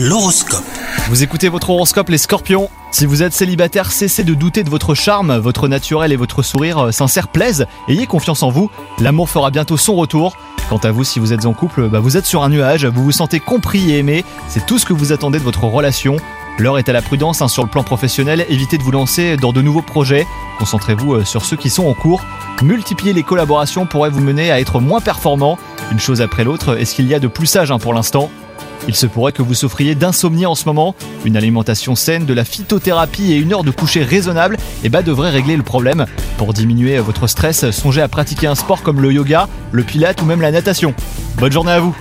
L'horoscope. Vous écoutez votre horoscope les scorpions Si vous êtes célibataire, cessez de douter de votre charme, votre naturel et votre sourire euh, sincère plaisent, ayez confiance en vous, l'amour fera bientôt son retour. Quant à vous, si vous êtes en couple, bah, vous êtes sur un nuage, vous vous sentez compris et aimé, c'est tout ce que vous attendez de votre relation. L'heure est à la prudence hein, sur le plan professionnel, évitez de vous lancer dans de nouveaux projets, concentrez-vous euh, sur ceux qui sont en cours. Multiplier les collaborations pourrait vous mener à être moins performant. Une chose après l'autre, est-ce qu'il y a de plus sage hein, pour l'instant? Il se pourrait que vous souffriez d'insomnie en ce moment. Une alimentation saine, de la phytothérapie et une heure de coucher raisonnable eh ben, devrait régler le problème. Pour diminuer votre stress, songez à pratiquer un sport comme le yoga, le pilate ou même la natation. Bonne journée à vous